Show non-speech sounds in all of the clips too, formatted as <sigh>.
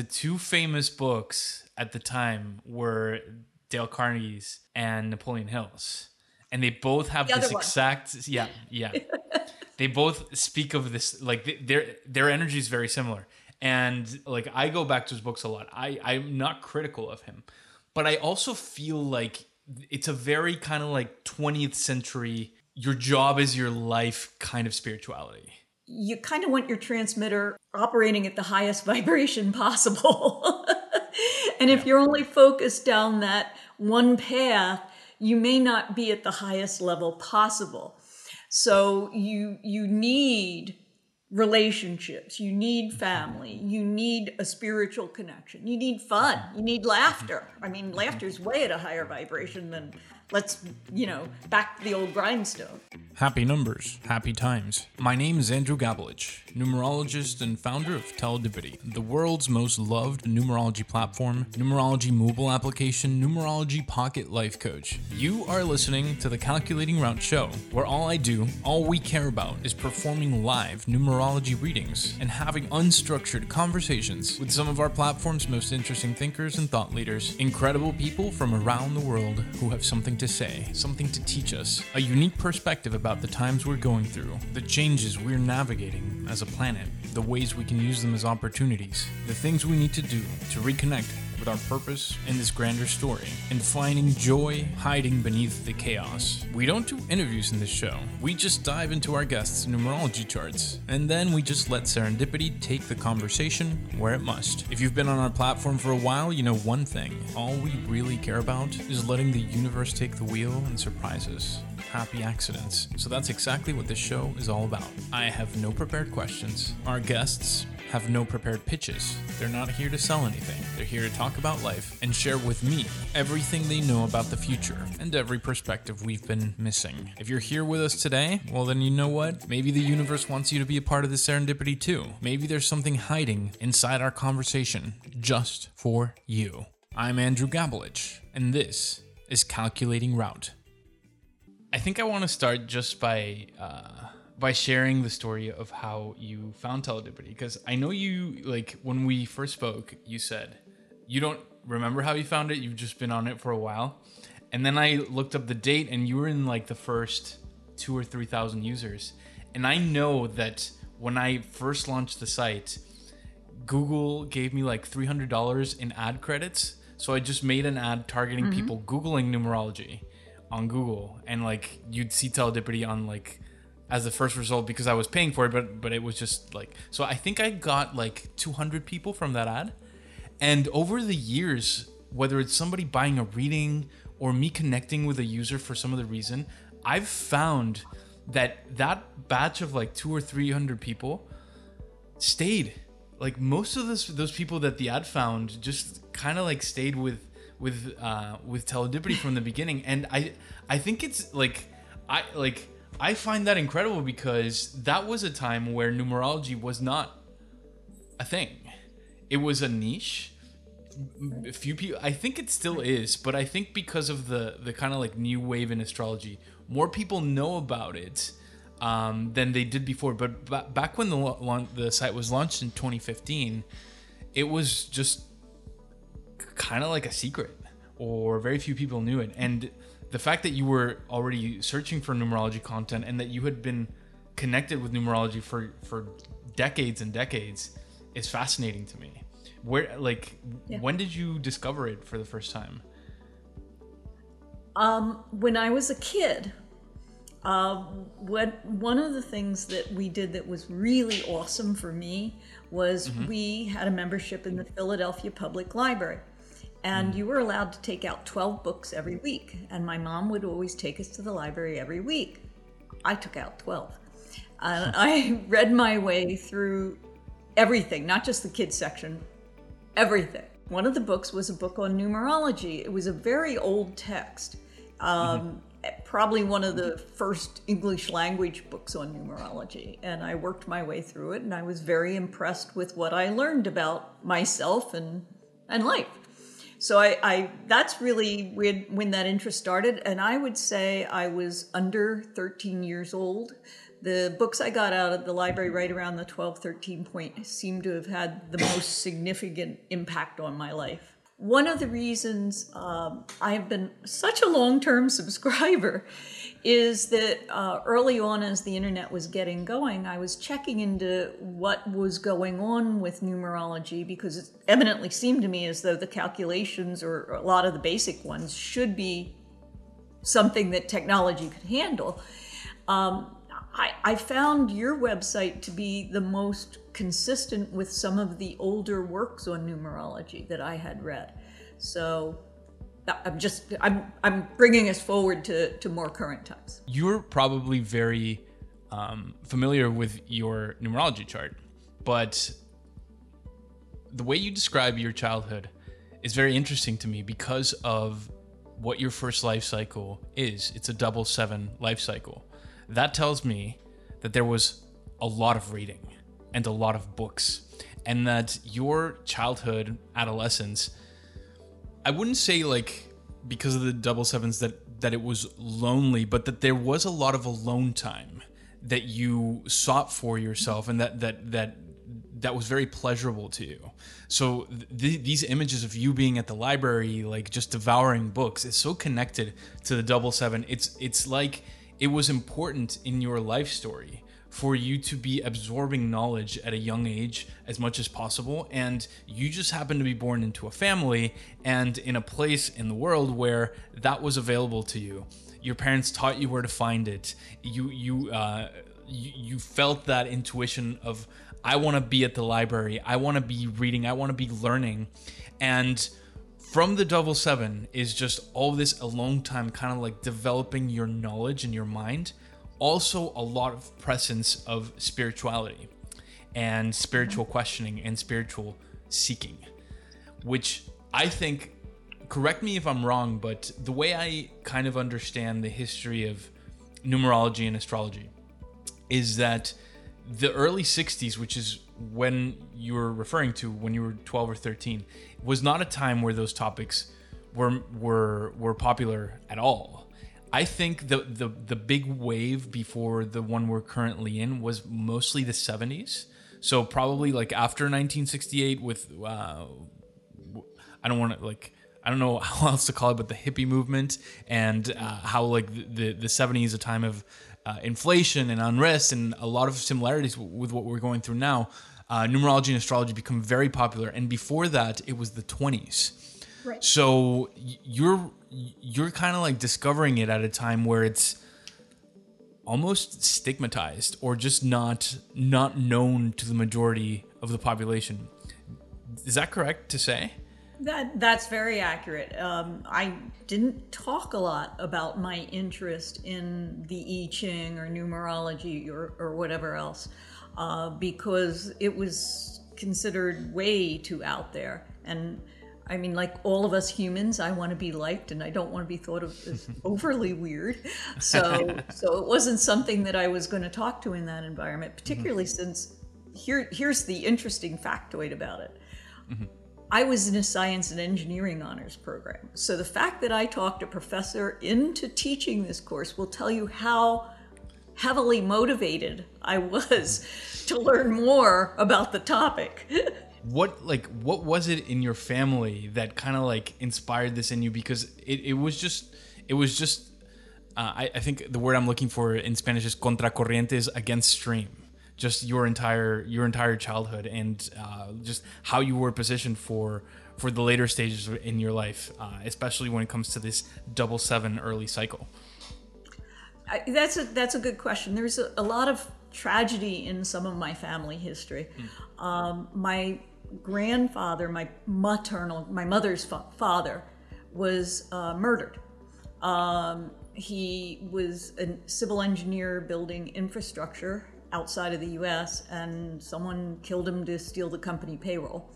the two famous books at the time were Dale Carnegie's and Napoleon Hill's. And they both have The this exact yeah, yeah. <laughs> they both speak of this like th- their their energy is very similar. And like I go back to his books a lot. I I'm not critical of him, but I also feel like it's a very kind of like 20th century your job is your life kind of spirituality. You kind of want your transmitter operating at the highest <laughs> vibration possible. <laughs> and if you're only focused down that one path, you may not be at the highest level possible. So you you need relationships, you need family, you need a spiritual connection, you need fun, you need laughter. I mean, laughter is way at a higher vibration than let's, you know, back to the old grindstone. Happy numbers, happy times. My name is Andrew Gabelich, numerologist and founder of Teledipity, the world's most loved numerology platform, numerology mobile application, numerology pocket life coach. You are listening to the Calculating Route show, where all I do, all we care about, is performing live numerology readings and having unstructured conversations with some of our platform's most interesting thinkers and thought leaders, incredible people from around the world who have something to say, something to teach us, a unique perspective about the times we're going through, the changes we're navigating as a planet, the ways we can use them as opportunities, the things we need to do to reconnect with our purpose in this grander story, and finding joy hiding beneath the chaos. We don't do interviews in this show. We just dive into our guests' numerology charts, and then we just let serendipity take the conversation where it must. If you've been on our platform for a while, you know one thing. All we really care about is letting the universe take the wheel and surprise us. Happy accidents. So that's exactly what this show is all about. I have no prepared questions. Our guests have no prepared pitches. They're not here to sell anything. They're here to talk about life and share with me everything they know about the future and every perspective we've been missing. If you're here with us today, well, then you know what? Maybe the universe wants you to be a part of this serendipity too. Maybe there's something hiding inside our conversation just for you. I'm Andrew Gabelich, and this is Calculating Route. I think I want to start just by uh, by sharing the story of how you found Teledipity because I know you like when we first spoke, you said you don't remember how you found it. You've just been on it for a while, and then I looked up the date, and you were in like the first two or three thousand users, and I know that when I first launched the site, Google gave me like three hundred dollars in ad credits. So I just made an ad targeting mm-hmm. people googling numerology on Google, and like you'd see Teledipity on like as the first result because I was paying for it, but but it was just like so. I think I got like 200 people from that ad, and over the years, whether it's somebody buying a reading or me connecting with a user for some other reason, I've found that that batch of like two or three hundred people stayed. Like most of those those people that the ad found just kind of like stayed with with uh, with Teledipity from the beginning, and I I think it's like I like I find that incredible because that was a time where numerology was not a thing. It was a niche. A few people. I think it still is, but I think because of the the kind of like new wave in astrology, more people know about it um, than they did before. But ba- back when the the site was launched in 2015, it was just kind of like a secret, or very few people knew it. And the fact that you were already searching for numerology content and that you had been connected with numerology for for decades and decades is fascinating to me. Where like Yeah. when did you discover it for the first time? Um, when I was a kid, uh, what one of the things that we did that was really awesome for me was we had a membership in the Philadelphia Public Library, and you were allowed to take out 12 books every week. And my mom would always take us to the library every week. I took out 12. Uh, <laughs> I read my way through everything, not just the kids section, everything. One of the books was a book on numerology. It was a very old text, um, probably one of the first English language books on numerology. And I worked my way through it, and I was very impressed with what I learned about myself and and life. So I, I that's really when when that interest started, and I would say I was under 13 years old the books I got out of the library right around the 12, 13 point seem to have had the most significant impact on my life. One of the reasons um, I've been such a long term <laughs> subscriber is that uh, early on, as the internet was getting going, I was checking into what was going on with numerology because it evidently seemed to me as though the calculations or a lot of the basic ones should be something that technology could handle. Um, I, I found your website to be the most consistent with some of the older works on numerology that I had read. So I'm just I'm I'm bringing us forward to to more current times. You're probably very um, familiar with your numerology chart, but the way you describe your childhood is very interesting to me because of what your first life cycle is. It's a double seven life cycle. That tells me that there was a lot of reading and a lot of books, and that your childhood, adolescence, I wouldn't say like because of the double sevens that that it was lonely, but that there was a lot of alone time that you sought for yourself, and that that that that was very pleasurable to you. So th- these images of you being at the library, like just devouring books, is so connected to the double seven. It's it's like it was important in your life story for you to be absorbing knowledge at a young age as much as possible. And you just happen to be born into a family and in a place in the world where that was available to you. Your parents taught you where to find it. You you uh, you, you felt that intuition of i want to be at the library. I want to be reading. I want to be learning. And from the double seven is just all this alone time kind of like developing your knowledge in your mind also a lot of presence of spirituality and spiritual mm-hmm. questioning and spiritual seeking which i think correct me if i'm wrong but the way i kind of understand the history of numerology and astrology is that the early 60s which is when you were referring to when you were 12 or 13 was not a time where those topics were were were popular at all. I think the the the big wave before the one we're currently in was mostly the 70s. So probably like after 1968 with uh, I don't want to like I don't know <laughs> how else to call it, but the hippie movement and uh, how like the the 70s is a time of uh, inflation and unrest and a lot of similarities with what we're going through now uh, numerology and astrology become very popular. And before that, it was the 20s. Right. So you're you're kind of like discovering it at a time where it's almost stigmatized or just not not known to the majority of the population. Is that correct to say? That that's very accurate. Um, I didn't talk a lot about my interest in the I Ching or numerology or, or whatever else uh, because it was considered way too out there. And I mean, like all of us humans, I want to be liked, and I don't want to be thought of as <laughs> overly weird. So, <laughs> so it wasn't something that I was going to talk to in that environment, particularly mm-hmm. since here, here's the interesting factoid about it. Mm-hmm. I was in a science and engineering honors program. So the fact that I talked a professor into teaching this course will tell you how heavily motivated I was to learn more about the topic. <laughs> what like what was it in your family that kind of like inspired this in you because it, it was just it was just uh, I, I think the word i'm looking for in spanish is contracorrientes against stream just your entire your entire childhood and uh, just how you were positioned for for the later stages in your life uh, especially when it comes to this double seven early cycle I, that's a that's a good question. There's a, a, lot of tragedy in some of my family history. Mm. Um, my grandfather, my maternal, my mother's fa- father, was uh, murdered. Um, he was a civil engineer building infrastructure outside of the U.S., and someone killed him to steal the company payroll.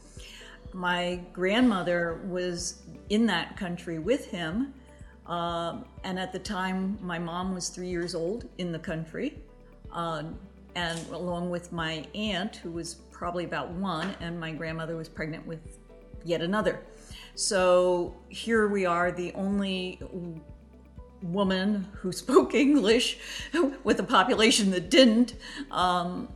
My grandmother was in that country with him um, and at the time, my mom was three years old in the country, uh, and along with my aunt, who was probably about one, and my grandmother was pregnant with yet another. So here we are, the only woman who <laughs> spoke English with a population that didn't um,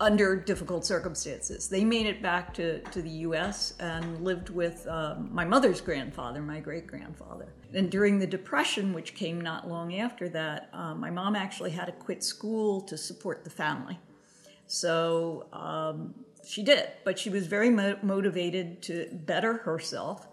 under difficult circumstances. They made it back to, to the US and lived with um, my mother's grandfather, my great grandfather. And during the Depression, which came not long after that, um, my mom actually had to quit school to support the family. So um, she did, but she was very mo- motivated to better herself.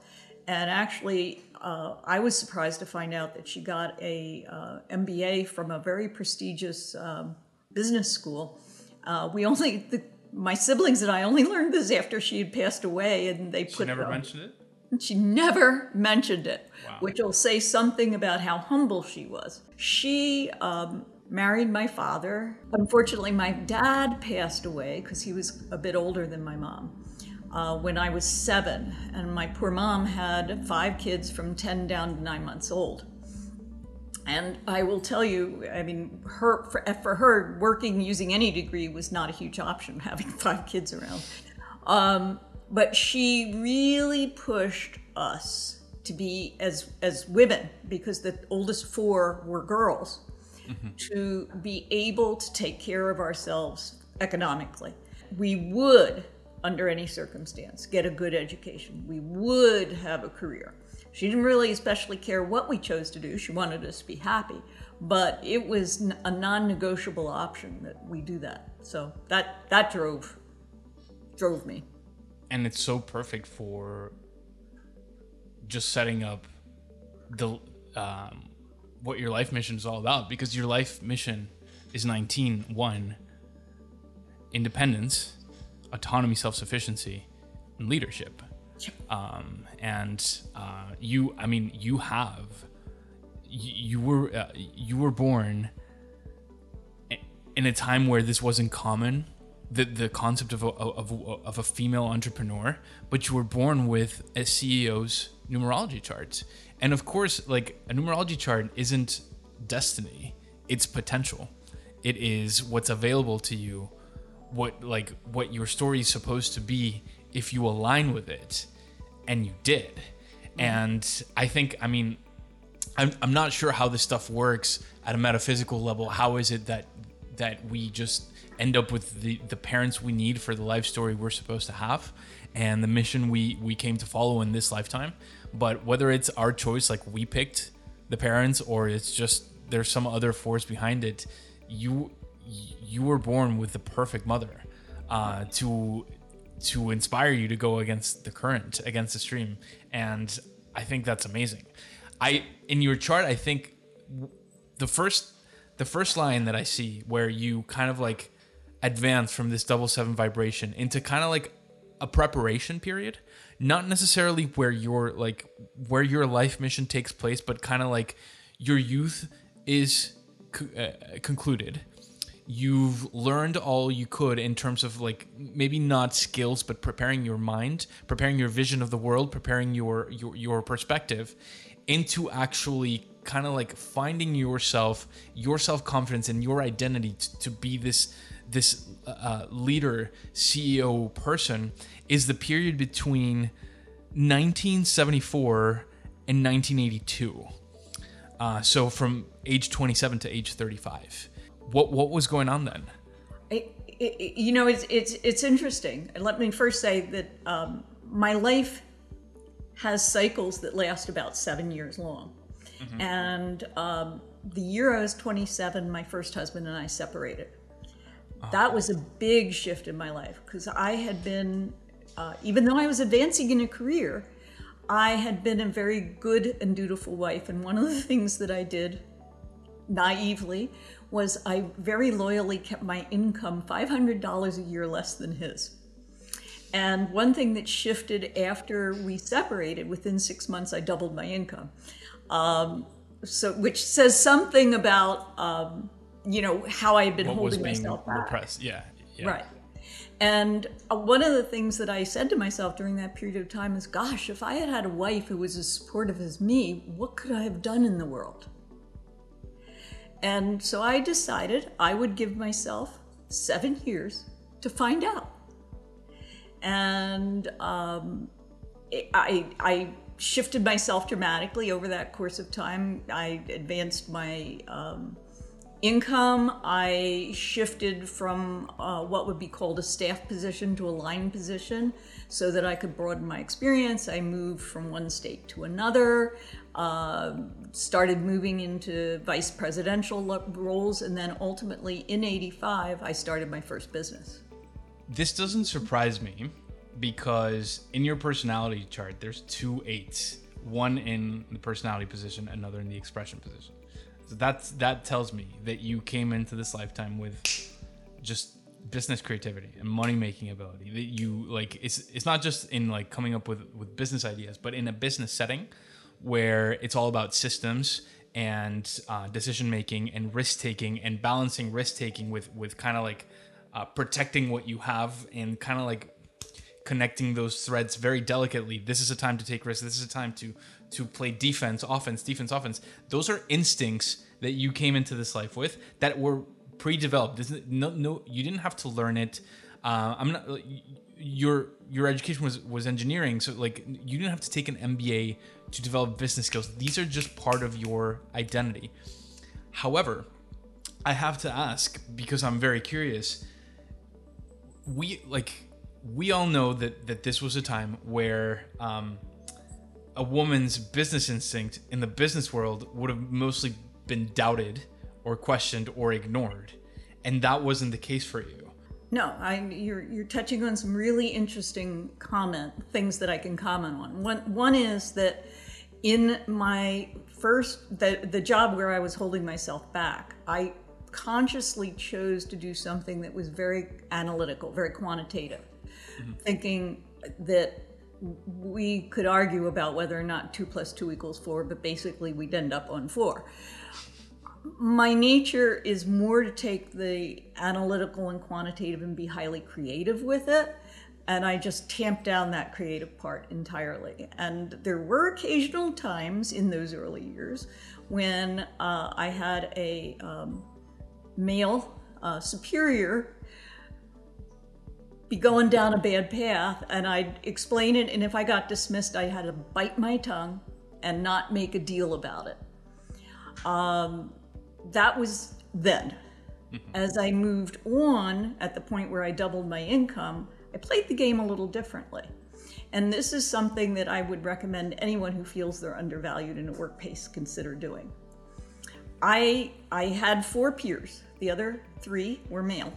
And actually, uh, I was surprised to find out that she got a uh, MBA from a very prestigious um, business school. Uh, we only the, my siblings and I only learned this after she had passed away, and they put She never mentioned it. she never mentioned it, Wow. which will say something about how humble she was. She um, married my father. Unfortunately, my dad passed away because he was a bit older than my mom uh, when I was seven, and my poor mom had five kids from 10 down to nine months old. And I will tell you, I mean, her for, for her working using any degree was not a huge option. <laughs> Having five kids around, um, but she really pushed us to be as as women because the oldest four were girls to be able to take care of ourselves economically. We would, under any circumstance, get a good education. We would have a career. She didn't really especially care what we chose to do. She wanted us to be happy, but it was a non-negotiable option that we do that. So that that drove drove me. and it's so perfect for just setting up the um, what your life mission is all about because your life mission is 19 1 independence autonomy self-sufficiency and leadership. Um, and uh, you i mean you have you, you were uh, you were born in a time where this wasn't common the the concept of a, of, of a female entrepreneur but you were born with a CEO's numerology chart and of course like a numerology chart isn't destiny it's potential it is what's available to you what like what your story is supposed to be if you align with it and you did mm-hmm. and i think i mean I'm, I'm not sure how this stuff works at a metaphysical level. How is it that that we just end up with the, the parents we need for the life story we're supposed to have and the mission we, we came to follow in this lifetime? But whether it's our choice, like we picked the parents, or it's just there's some other force behind it, you you were born with the perfect mother uh, to to inspire you to go against the current, against the stream, and I think that's amazing. I in your chart, I think the first the first line that I see where you kind of like advance from this double seven vibration into kind of like a preparation period, not necessarily where your like where your life mission takes place, but kind of like your youth is co- uh, concluded. You've learned all you could in terms of like maybe not skills but preparing your mind preparing your vision of the world preparing your your, your perspective into actually kind of like finding yourself your self-confidence and your identity to be this this uh, leader ceo person is the period between 1974 and 1982 uh, so from age 27 to age 35 what what was going on then It, it, you know, it's it's it's interesting. Let me first say that um, my life has cycles that last about seven years long. And um, the year I was 27, my first husband and I separated. That was a big shift in my life because I had been, uh, even though I was advancing in a career, I had been a very good and dutiful wife. And one of the <laughs> things that I did naively was I very loyally kept my income $500 a year less than his. And one thing that shifted after we separated, within six months, I doubled my income. Um, so, which says something about, um, you know, how I had been what holding myself back. repressed yeah, yeah. Right. And uh, one of the things that I said to myself during that period of time is, gosh, if I had had a wife who was as supportive as me, what could I have done in the world? And so I decided I would give myself seven years to find out. And um, I, I shifted myself dramatically over that course of time. I advanced my um, income. I shifted from uh, what would be called a staff position to a line position so that I could broaden my experience. I moved from one state to another, uh, started moving into vice presidential roles, and then ultimately in 85, I started my first business. This doesn't surprise me because in your personality chart, there's two eights one in the personality position, another in the expression position. That's that tells me that you came into this lifetime with just business creativity and money making ability. That you like it's it's not just in like coming up with with business ideas, but in a business setting where it's all about systems and uh, decision making and risk taking and balancing risk taking with with kind of like uh, protecting what you have and kind of like connecting those threads very delicately. This is a time to take risks. This is a time to to play defense, offense, defense, offense. Those are instincts that you came into this life with that were pre-developed. This, no, no, you didn't have to learn it. Uh, I'm not. Your your education was was engineering, so like you didn't have to take an MBA to develop business skills. These are just part of your identity. However, I have to ask because I'm very curious. We like we all know that that this was a time where um, a woman's business instinct in the business world would have mostly been doubted or questioned or ignored, and that wasn't the case for you. No, I you're you're touching on some really interesting comment things that I can comment on. One one is that in my first the the job where I was holding myself back, I consciously chose to do something that was very analytical, very quantitative mm-hmm. thinking that we could argue about whether or not two plus two equals four, but basically we'd end up on four. My nature is more to take the analytical and quantitative and be highly creative with it. And I just tamped down that creative part entirely. And there were occasional times in those early years when uh, I had a um, male uh, superior be going down a bad path and I'd explain it. And if I got dismissed, I had to bite my tongue and not make a deal about it. Um, that was then. Mm-hmm. As I moved on, at the point where I doubled my income, I played the game a little differently. And this is something that I would recommend anyone who feels they're undervalued in a workplace consider doing. I I had four peers. The other three were male.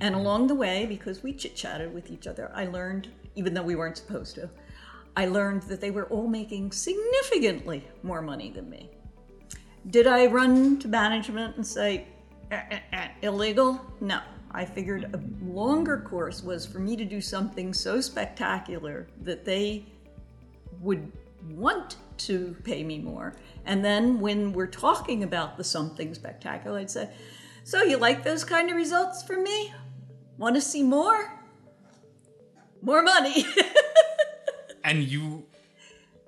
And along the way, because we chit chatted with each other, I learned, even though we weren't supposed to, I learned that they were all making significantly more money than me. Did I run to management and say, eh, eh, eh, illegal? No. I figured a longer course was for me to do something so spectacular that they would want to pay me more. And then when we're talking about the something spectacular, I'd say, so, you like those kind of results from me? Want to see more? More money. <laughs> and you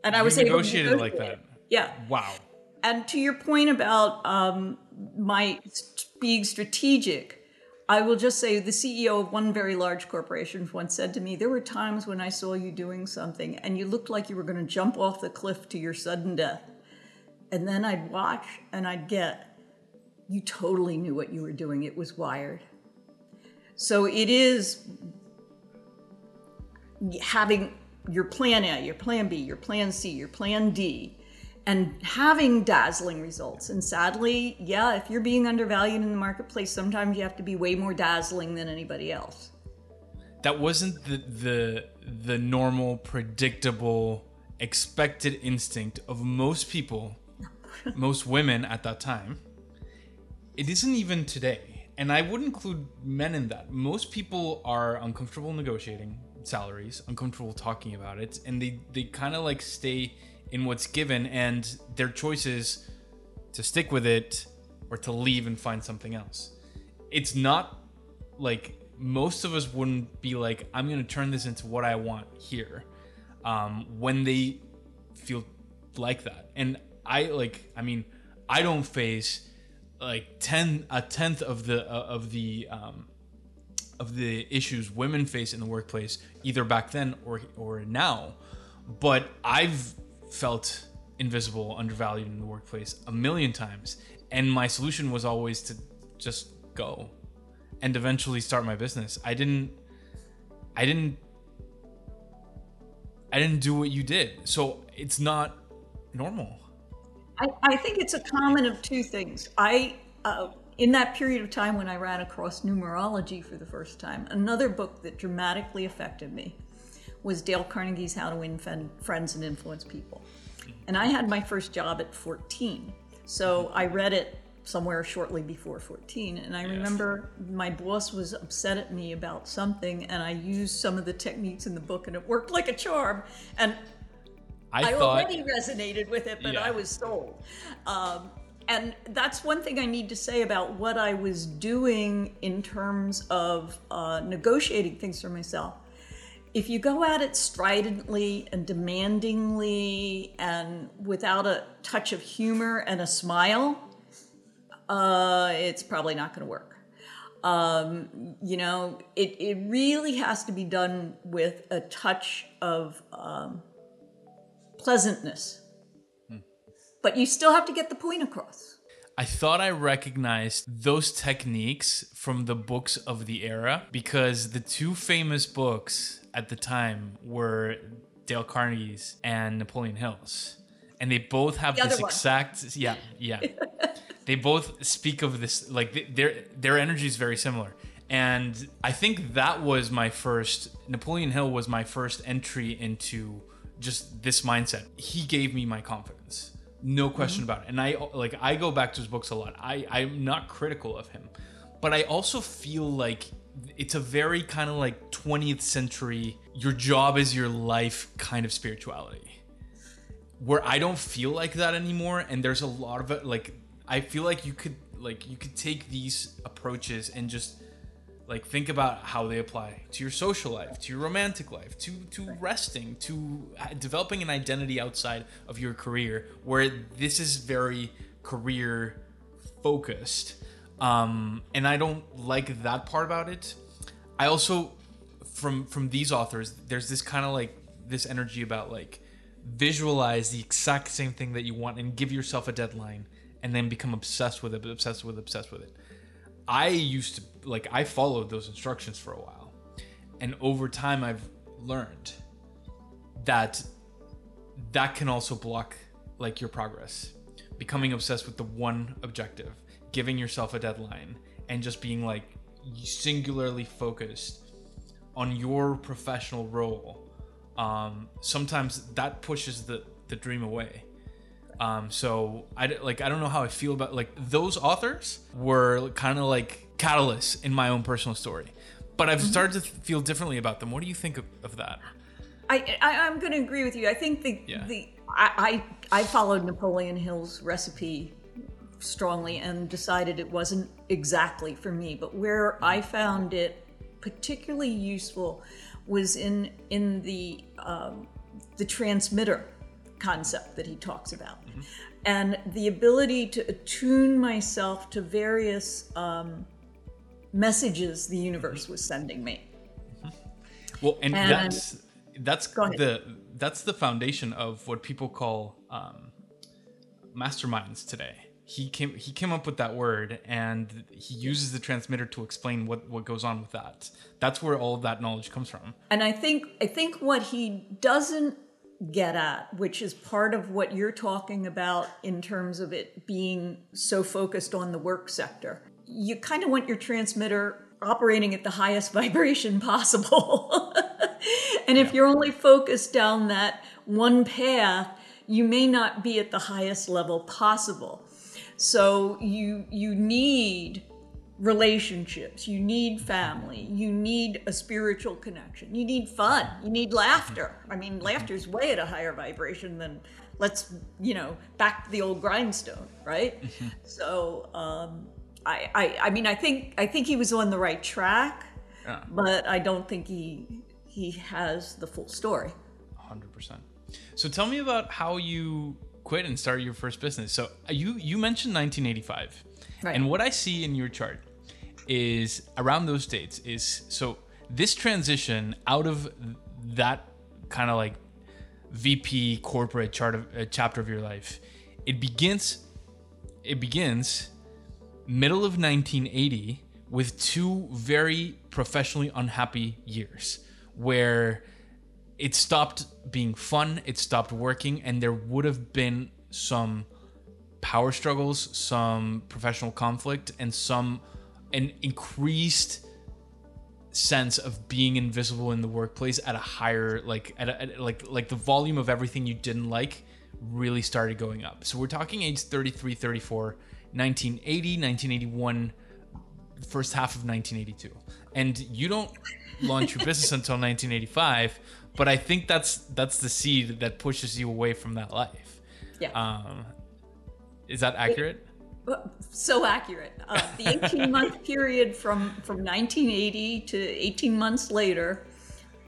and I was able negotiated like that. Yeah. Wow. And to your point about um, my being strategic, I will just say the CEO of one very large corporation once said to me, There were times when I saw you doing something and you looked like you were going to jump off the cliff to your sudden death. And then I'd watch and I'd get, you totally knew what you were doing. It was wired. So it is having your plan A, your plan B, your plan C, your plan D, and having dazzling results. And sadly, yeah, if you're being undervalued in the marketplace, sometimes you have to be way more dazzling than anybody else. That wasn't the the the normal, predictable, expected instinct of most people, <laughs> most women at that time it isn't even today. And I would include men in that. Most people are uncomfortable negotiating salaries, uncomfortable talking about it, and they, they kind of like stay in what's given, and their choices to stick with it or to leave and find something else. It's not like most of us wouldn't be like, I'm going to turn this into what I want here um, when they feel like that. And I like, I mean, I don't face like 10 a tenth of the uh, of the um, of the issues women face in the workplace either back then or or now but I've felt invisible, undervalued in the workplace a million times, and my solution was always to just go and eventually start my business. I didn't I didn't I didn't do what you did. So it's not normal. I, I think it's a common of two things. I uh, in that period of time when I ran across numerology for the first time, another book that dramatically affected me was Dale Carnegie's How to Win Friends and Influence People. And I had my first job at 14. So I read it somewhere shortly before 14. And I yes. remember my boss was upset at me about something, and I used some of the techniques in the book, and it worked like a charm. And I, I thought, already resonated with it, but yeah. I was sold. Um, and that's one thing I need to say about what I was doing in terms of uh, negotiating things for myself. If you go at it stridently and demandingly and without a touch of humor and a smile, uh, it's probably not going to work. Um, you know, it, it really has to be done with a touch of um, pleasantness hmm. but you still have to get the point across. I thought I recognized those techniques from the books of the era because the two famous books at the time were Dale Carnegie's and Napoleon Hill's. And they both have the this exact yeah, yeah. <laughs> they both speak of this like their their energy is very similar. And I think that was my first Napoleon Hill was my first entry into just this mindset. He gave me my confidence. No question mm-hmm. about it. And i like i go back to his books a lot. I i'm not critical of him. But i also feel like it's a very kind of like 20th century your job is your life kind of spirituality. Where i don't feel like that anymore and there's a lot of it like i feel like you could like you could take these approaches and just like think about how they apply to your social life to your romantic life to to resting to developing an identity outside of your career where this is very career focused. Um, and i don't like that part about it. I also from from these authors there's this kind of like this energy about like visualize the exact same thing that you want and give yourself a deadline and then become obsessed with it obsessed with it obsessed with it I used to like I followed those instructions for a while. And over time I've learned that that can also block like your progress. Becoming obsessed with the one objective, giving yourself a deadline and just being like singularly focused on your professional role. Um, sometimes that pushes the the dream away um, so I like I don't know how I feel about like those authors were kind of like catalysts in my own personal story, but I've mm-hmm. started to feel differently about them. What do you think of, of that? I, I am going to agree with you. I think the yeah. the I, I I followed Napoleon Hill's recipe strongly and decided it wasn't exactly for me. But where I found it particularly useful was in in the um, the transmitter concept that he talks about. Mm-hmm. And the ability to attune myself to various um, messages the universe was sending me. Mm-hmm. Well, and, and, that's that's the that's the foundation of what people call um, masterminds today. He came he came up with that word, and he uses the transmitter to explain what what goes on with that. That's where all of that knowledge comes from. And I think I think what he doesn't get at, which is part of what you're talking about in terms of it being so focused on the work sector. You kind of want your transmitter operating at the highest <laughs> vibration possible. <laughs> and if you're only focused down that one path, you may not be at the highest level possible. So you you need relationships, you need family, you need a spiritual connection, you need fun, you need laughter. I mean, laughter is way at a higher vibration than let's, you know, back to the old grindstone, right? Mm-hmm. So, um, I, I, I mean, I think I think he was on the right track, yeah. but I don't think he he has the full story. Hundred percent. So tell me about how you quit and started your first business. So you you mentioned 1985, right. and what I see in your chart is around those dates is so this transition out of that kind of like VP corporate chart of, uh, chapter of your life. It begins it begins middle of 1980 with two very professionally unhappy years where it stopped being fun, it stopped working, and there would have been some power struggles, some professional conflict, and some an increased sense of being invisible in the workplace at a higher like at, a, at like like the volume of everything you didn't like really started going up. So we're talking age 33, 34, 1980, 1981, first half of 1982. And you don't launch your business until 1985, but I think that's that's the seed that pushes you away from that life. Yeah. Um, is that accurate? So accurate. Uh, the 18 month <laughs> period from, from 1980 to 18 months later,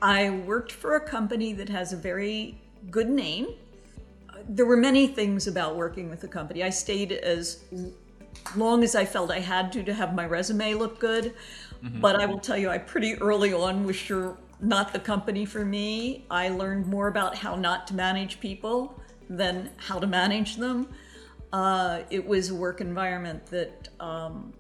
I worked for a company that has a very good name. There were many things about working with the company. I stayed as long as I felt I had to to have my resume look good. Mm-hmm. But I will tell you, I pretty early on was sure not the company for me. I learned more about how not to manage people than how to manage them. Uh, it was a work environment that um,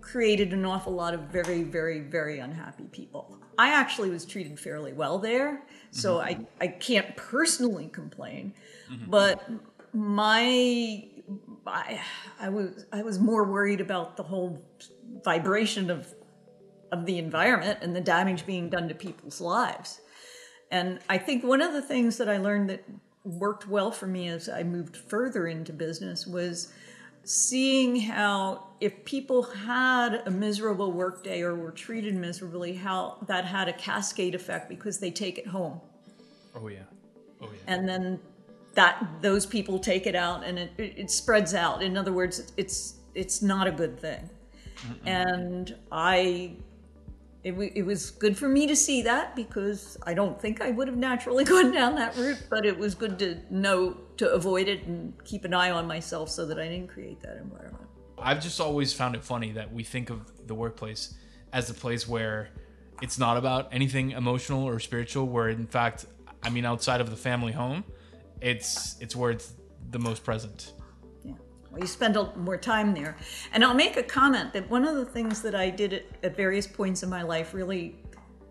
created an awful lot of very, very, very unhappy people. I actually was treated fairly well there, so mm-hmm. I, I can't personally complain, mm-hmm. but my I, I was I was more worried about the whole vibration of of the environment and the damage being done to people's lives. And I think one of the things that I learned that worked well for me as I moved further into business was seeing how if people had a miserable workday or were treated miserably, how that had a cascade effect because they take it home. Oh yeah. Oh yeah. And then that those people take it out and it, it, spreads out. In other words, it's it's not a good thing. Mm-mm. And I it, it was good for me to see that because I don't think I would have naturally <laughs> gone down that route, but it was good to know to avoid it and keep an eye on myself so that I didn't create that environment. I've just always found it funny that we think of the workplace as the place where it's not about anything emotional or spiritual, where in fact, I mean, outside of the family home, it's it's where it's the most present. Well, you spend a, more time there. And I'll make a comment that one of the things that I did at, at various points in my life, really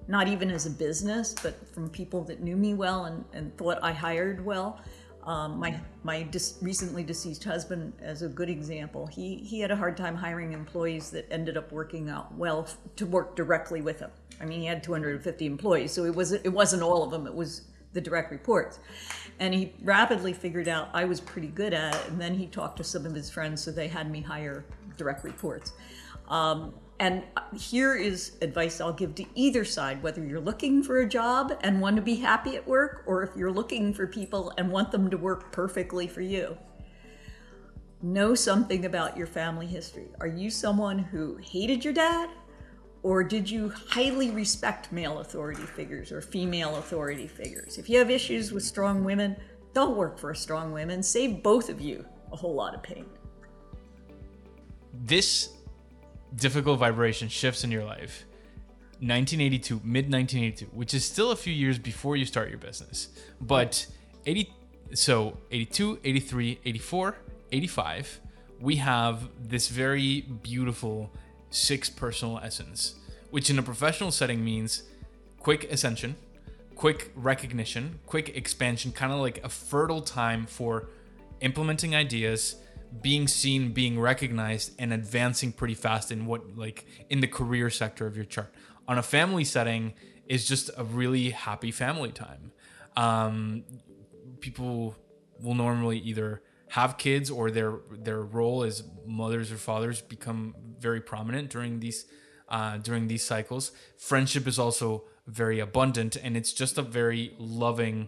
not even as a business, but from people that knew me well and, and thought I hired well. Um, my my dis- recently deceased husband, as a good example, he he had a hard time hiring employees that ended up working out well f- to work directly with him. I mean, he had 250 employees, so it was it wasn't all of them. It was the direct reports. And he rapidly figured out I was pretty good at it. And then he talked to some of his friends, so they had me hire direct reports. Um, and here is advice I'll give to either side whether you're looking for a job and want to be happy at work, or if you're looking for people and want them to work perfectly for you. Know something about your family history. Are you someone who hated your dad? Or did you highly respect male authority figures or female authority figures? If you have issues with strong women, don't work for a strong woman. Save both of you a whole lot of pain. This difficult vibration shifts in your life. 1982, mid 1982, which is still a few years before you start your business. But 80 so 82, 83, 84, 85, we have this very beautiful six personal essence, which in a professional setting means quick ascension, quick recognition, quick expansion, kind of like a fertile time for implementing ideas, being seen, being recognized, and advancing pretty fast in what, like, in the career sector of your chart. On a family setting, is just a really happy family time. Um, people will normally either have kids or their their role as mothers or fathers become very prominent during these uh, during these cycles. Friendship is also very abundant, and it's just a very loving,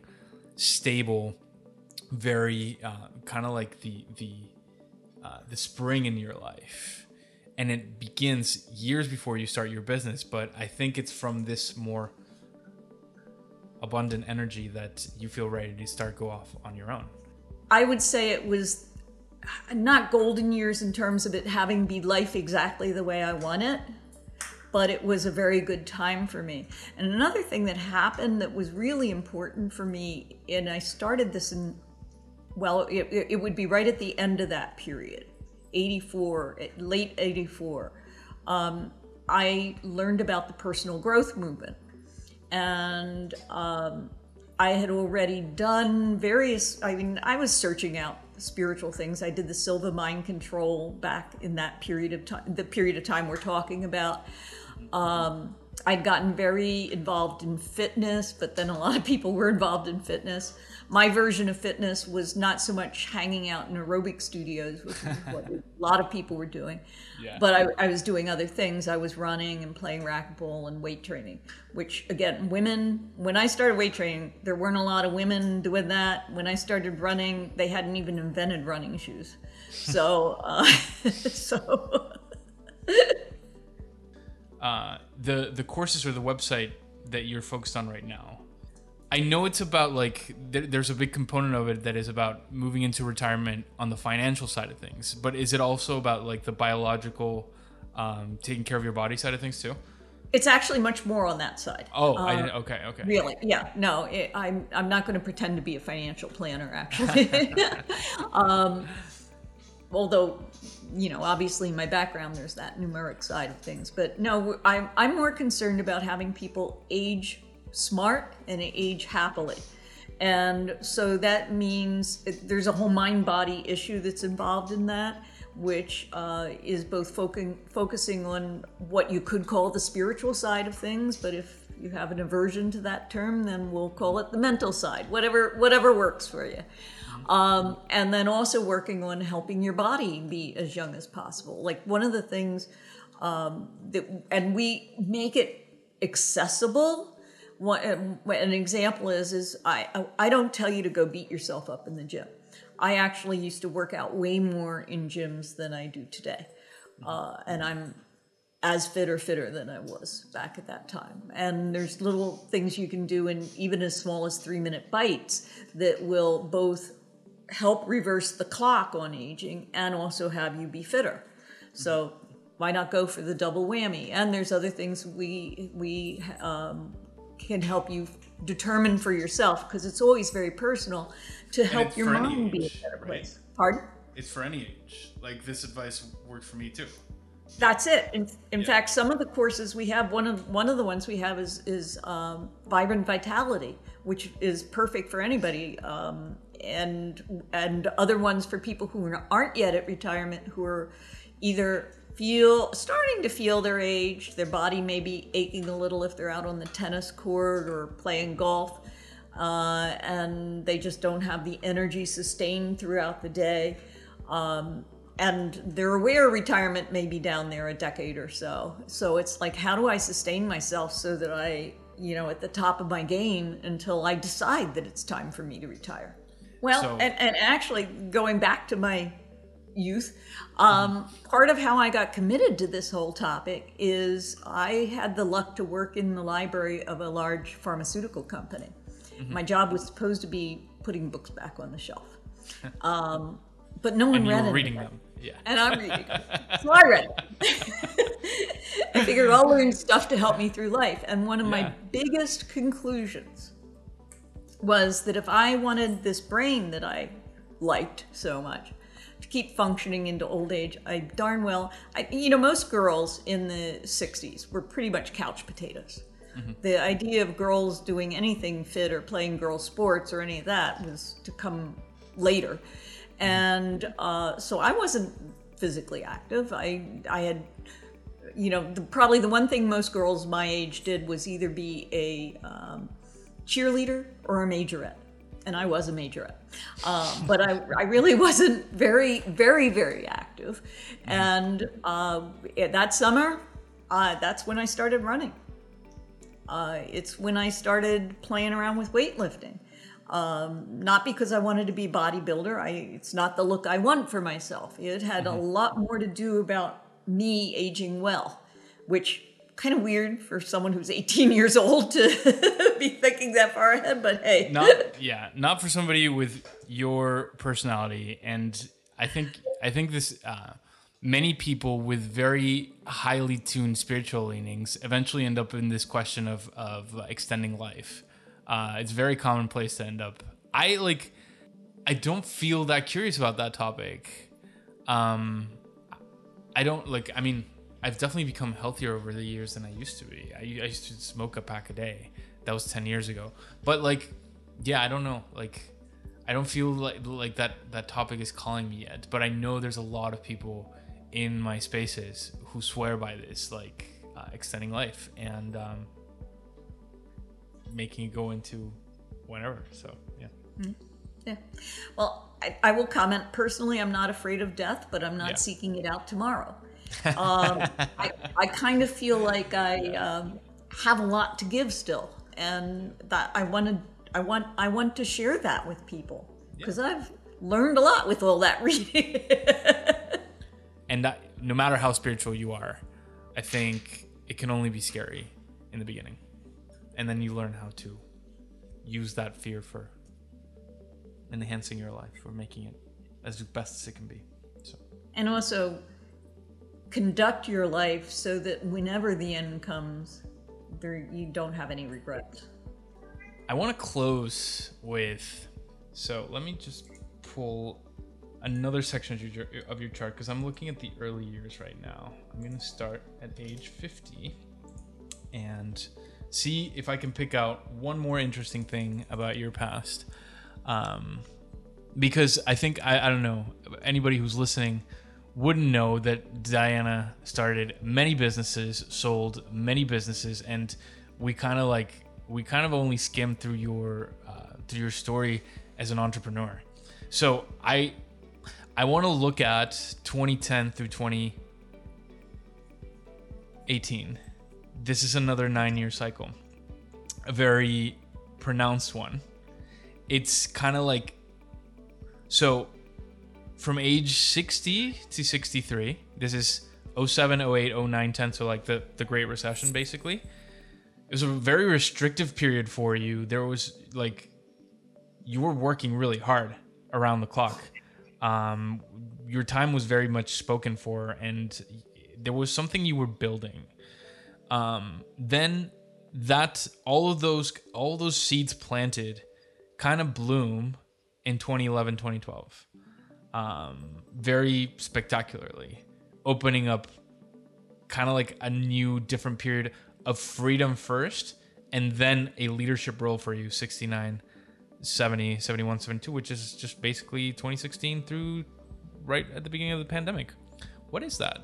stable, very uh, kind of like the the uh, the spring in your life, and it begins years before you start your business. But I think it's from this more abundant energy that you feel ready to start go off on your own. I would say it was not golden years in terms of it having be life exactly the way I want it, but it was a very good time for me. And another thing that happened that was really important for me, and I started this in, well, it, it would be right at the end of that period, 84, late 84. Um, I learned about the personal growth movement. And um, I had already done various, I mean, I was searching out spiritual things. I did the Silva mind control back in that period of time, the period of time we're talking about. Um, I'd gotten very involved in fitness, but then a lot of people were involved in fitness. My version of fitness was not so much hanging out in aerobic studios, which is what <laughs> a lot of people were doing, yeah. but I, I, was doing other things. I was running and playing racquetball and weight training, which again, women, when I started weight training, there weren't a lot of women doing that. When I started running, they hadn't even invented running shoes. So, uh, <laughs> so. uh, the the courses or the website that you're focused on right now i know it's about like there, there's a big component of it that is about moving into retirement on the financial side of things but is it also about like the biological um, taking care of your body side of things too it's actually much more on that side. Oh, uh, I didn't, okay, okay. Really? Yeah. No, it, I'm I'm not going to pretend to be a financial planner. Actually, <laughs> <laughs> um, although you know obviously in my background there's that numeric side of things but no i'm, I'm more concerned about having people age smart and age happily and so that means there's a whole mind body issue that's involved in that which uh, is both focusing focusing on what you could call the spiritual side of things but if you have an aversion to that term then we'll call it the mental side whatever whatever works for you um, and then also working on helping your body be as young as possible. Like one of the things um, that, and we make it accessible. One, an example is, is I, I don't tell you to go beat yourself up in the gym. I actually used to work out way more in gyms than I do today. Uh, and I'm as fit or fitter than I was back at that time. And there's little things you can do in even as small as three minute bites that will both help reverse the clock on aging and also have you be fitter. So why not go for the double whammy? And there's other things we we um, can help you determine for yourself because it's always very personal to help your mind be a better place. Right? Pardon? It's for any age. Like this advice worked for me too. That's it. In, in yeah. fact, some of the courses we have, one of one of the ones we have is is um, vibrant vitality, which is perfect for anybody. Um, and and other ones for people who aren't yet at retirement who are either feel starting to feel their age. Their body may be aching a little if they're out on the tennis court or playing golf uh, and they just don't have the energy sustained throughout the day. Um, and they're aware retirement may be down there a decade or so. So it's like how do i sustain myself so that i you know at the top of my game until i decide that it's time for me to retire? Well, so, and, and actually, going back to my youth, um, part of how I got committed to this whole topic is I had the luck to work in the library of a large pharmaceutical company. Mm-hmm. My job was supposed to be putting books back on the shelf. Um, but no one and read it. reading them. Yeah. And I'm reading them. So I read <laughs> I figured I'll learn stuff to help me through life. And one of yeah. my biggest conclusions was that if I wanted this brain that I liked so much to keep functioning into old age, I darn well, I, you know, most girls in the 60s were pretty much couch potatoes. Mm-hmm. The idea of girls doing anything fit or playing girl sports or any of that was to come later. And uh, so I wasn't physically active. I, I had, you know, the, probably the one thing most girls my age did was either be a um, cheerleader or a majorette. And I was a majorette. Um, but I, I really wasn't very, very, very active. And uh, that summer, uh, that's when I started running. Uh, it's when I started playing around with weightlifting. Um, not because I wanted to be bodybuilder. I, it's not the look I want for myself. It had mm-hmm. a lot more to do about me aging well, which kind of weird for someone who's 18 years old to <laughs> be thinking that far ahead but hey not <laughs> yeah not for somebody with your personality and i think i think this uh, many people with very highly tuned spiritual leanings eventually end up in this question of of extending life. Uh, it's very commonplace to end up. I like. I don't feel that curious about that topic. Um, I don't like. I mean, I've definitely become healthier over the years than I used to be. I, I used to smoke a pack a day. That was ten years ago. But like, yeah, I don't know. Like, I don't feel like like that that topic is calling me yet. But I know there's a lot of people in my spaces who swear by this, like uh, extending life and um, making it go into whenever. So yeah. Mm-hmm. Yeah. Well, I, I, will comment personally. I'm not afraid of death, but I'm not yeah. seeking it out tomorrow. Um, I, I kind of feel like I um, have a lot to give still, and that I want to. I want. I want to share that with people because yeah. I've learned a lot with all that <laughs> reading. and that, no matter how spiritual you are, I think it can only be scary in the beginning, and then you learn how to use that fear for enhancing your life or making it as best as it can be. So. And also conduct your life so that whenever the end comes, there you don't have any regrets. I want to close with so let me just pull another section of your of your chart because I'm looking at the early years right now. I'm going to start at age 50 and see if I can pick out one more interesting thing about your past. Um, because I think I, I don't know anybody who's listening wouldn't know that Diana started many businesses, sold many businesses, and we kind of like we kind of only skimmed through your uh, through your story as an entrepreneur. So I I want to look at 2010 through 2018. This is another nine year cycle, a very pronounced one it's kind of like so from age 60 to 63 this is 07 08 09 10 so like the the great recession basically. It was a very restrictive period for you. There was like you were working really hard around the clock. Um, your time was very much spoken for and there was something you were building. Um, then that all of those all those seeds planted kind of bloom in 2011, 2012. Um, very spectacularly, opening up kind of like a new, different period of freedom first, and then a leadership role for you 69, 70, 71, 72, which is just basically 2016 through right at the beginning of the pandemic. What is that?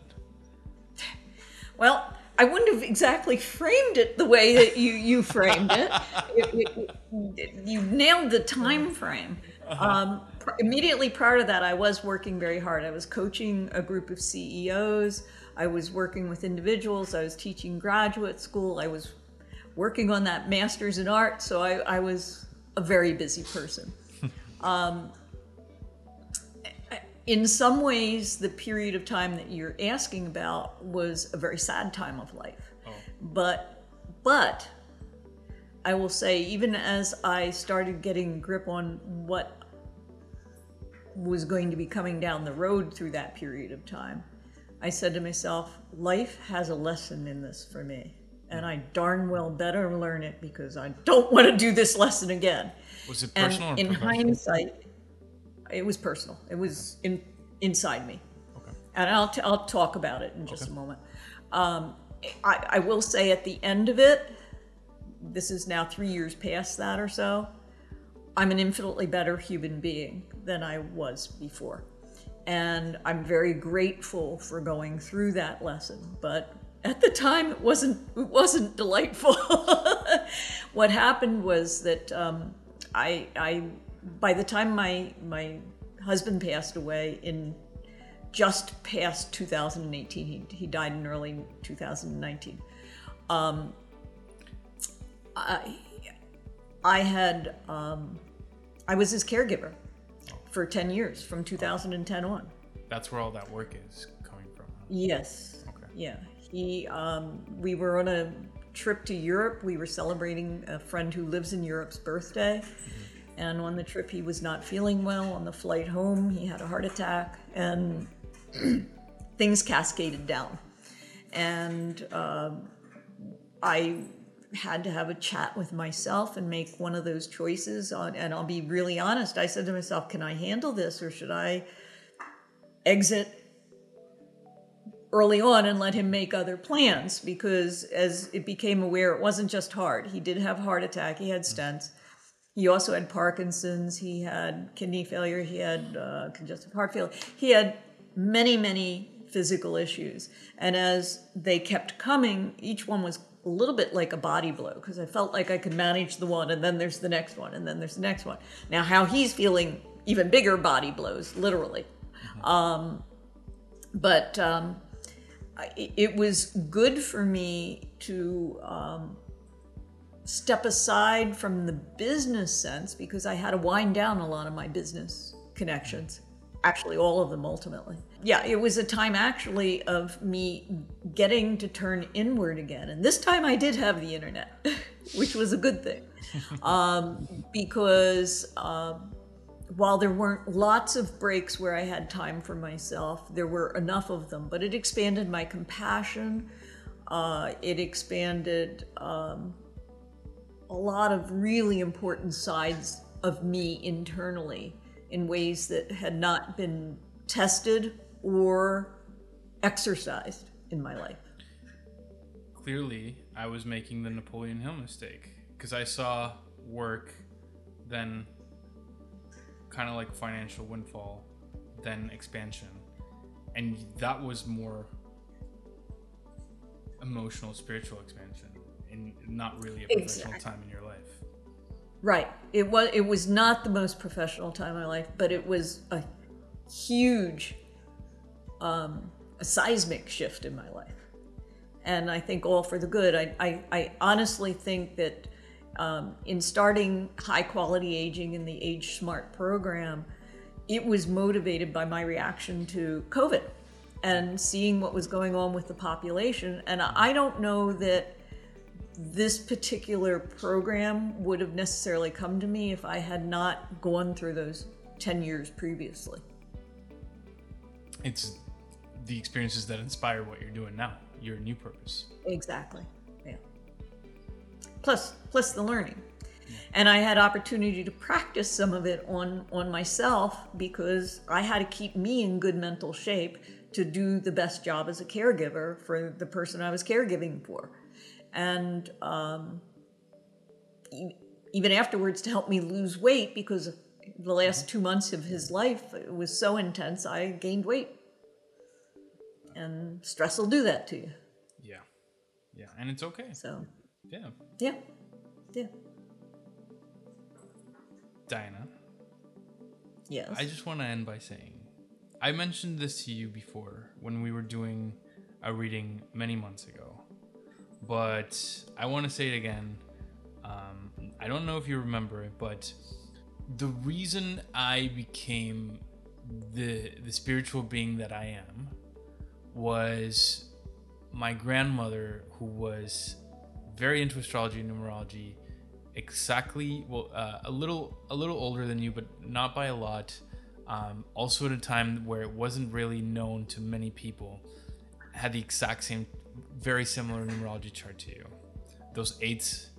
Well, I wouldn't have exactly framed it the way that you you framed it. <laughs> it, it, it you nailed the time frame. Uh-huh. Um, pr- immediately prior to that, I was working very hard. I was coaching a group of CEOs. I was working with individuals. I was teaching graduate school. I was working on that master's in art. So I, I was a very busy person. <laughs> um, in some ways, the period of time that you're asking about was a very sad time of life. Oh. But, but I will say, even as I started getting grip on what was going to be coming down the road through that period of time, I said to myself, life has a lesson in this for me. And I darn well better learn it because I don't want to do this lesson again. Was it personal? And in hindsight, it was personal. It was in, inside me. Okay. And I'll, t- I'll talk about it in just okay. a moment. Um, I, I will say at the end of it, this is now three years past that or so, I'm an infinitely better human being than I was before. And I'm very grateful for going through that lesson. But at the time, it wasn't it wasn't delightful. <laughs> what happened was that um, I, I by the time my my husband passed away in just past 2018, he, he died in early 2019. Um, I, I had um, I was his caregiver for 10 years from 2010 on. That's where all that work is coming from. Yes. Okay. Yeah. He um, we were on a trip to Europe. We were celebrating a friend who lives in Europe's birthday. Mm-hmm and on the trip, he was not feeling well. On the flight home, he had a heart attack. And <clears throat> things cascaded down. And um, I had to have a chat with myself and make one of those choices on and I'll be really honest I said to myself can I handle this or should I exit early on and let him make other plans? Because as it became aware it wasn't just heart he did have heart attack he had stents. He also had parkinson's he had kidney failure he had uh, congestive heart failure. He had many many physical issues. And as they kept coming each one was a little bit like a body blow because I felt like I could manage the one and then there's the next one and then there's the next one. Now, how he's feeling even bigger body blows, literally. Um, but um, it, it, was good for me to um, step aside from the business sense because I had to wind down a lot of my business connections actually all of them ultimately. Yeah, it was a time actually of me getting to turn inward again. And this time I did have the internet, <laughs> which was a good thing. <laughs> Um, because um, while there weren't lots of breaks where I had time for myself, there were enough of them. But it expanded my compassion, uh, it expanded um, a lot of really important sides of me internally in ways that had not been tested or exercised in my life. Clearly, I was making the Napoleon Hill mistake because I saw work, then kind of like financial windfall, then expansion. And that was more emotional, spiritual expansion, and not really a professional exactly. time in your life. Right. It was it was not the most professional time in my life, but it was a huge um, a seismic shift in my life. And I think all for the good. I, I, I honestly think that um, in starting high quality aging in the Age Smart program, it was motivated by my reaction to COVID and seeing what was going on with the population. And I don't know that this particular program would have necessarily come to me if I had not gone through those 10 years previously. It's the experiences that inspire what you're doing now, your new purpose. Exactly. Yeah. Plus plus the learning. And I had opportunity to practice some of it on on myself because I had to keep me in good mental shape to do the best job as a caregiver for the person I was caregiving for and um, even afterwards to help me lose weight because the last two months of his life was so intense i gained weight and stress will do that to you. Yeah. Yeah and it's okay. So yeah. yeah. Yeah. Diana? Yes. I just want to end by saying i mentioned this to you before when we were doing a reading many months ago but I want to say it again. Um, I don't know if you remember it, but the reason I became the the spiritual being that I am was my grandmother, who was very into astrology and numerology, exactly well uh, a little a little older than you, but not by a lot. Um, also at a time where it wasn't really known to many people, had the exact same very similar numerology chart to you. Those eights,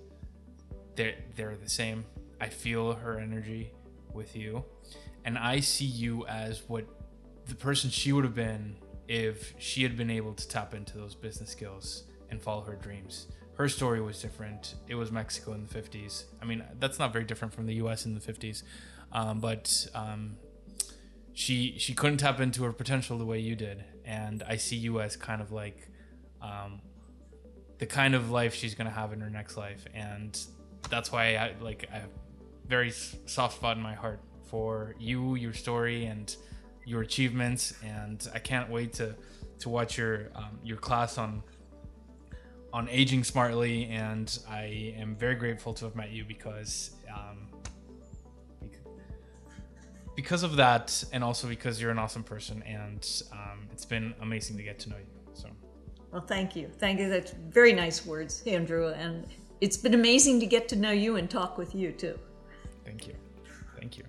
they're, they're the same. I feel her energy with you. And I see you as what the person she would have been if she had been able to tap into those business skills and follow her dreams. Her story was different. It was Mexico in the 50s. I mean, that's not very different from the US in the 50s. Um, but um, she she couldn't tap into her potential the way you did. And I see you as kind of like um, the kind of life she's gonna have in her next life, and that's why I like I have very soft spot in my heart for you, your story, and your achievements, and I can't wait to to watch your um, your class on on aging smartly, and I am very grateful to have met you because. Um, because of that, and also because you're an awesome person, and um, it's been amazing to get to know you. So. Well, thank you. Thank you. That's very nice words, Andrew. And it's been amazing to get to know you and talk with you too. Thank you. Thank you.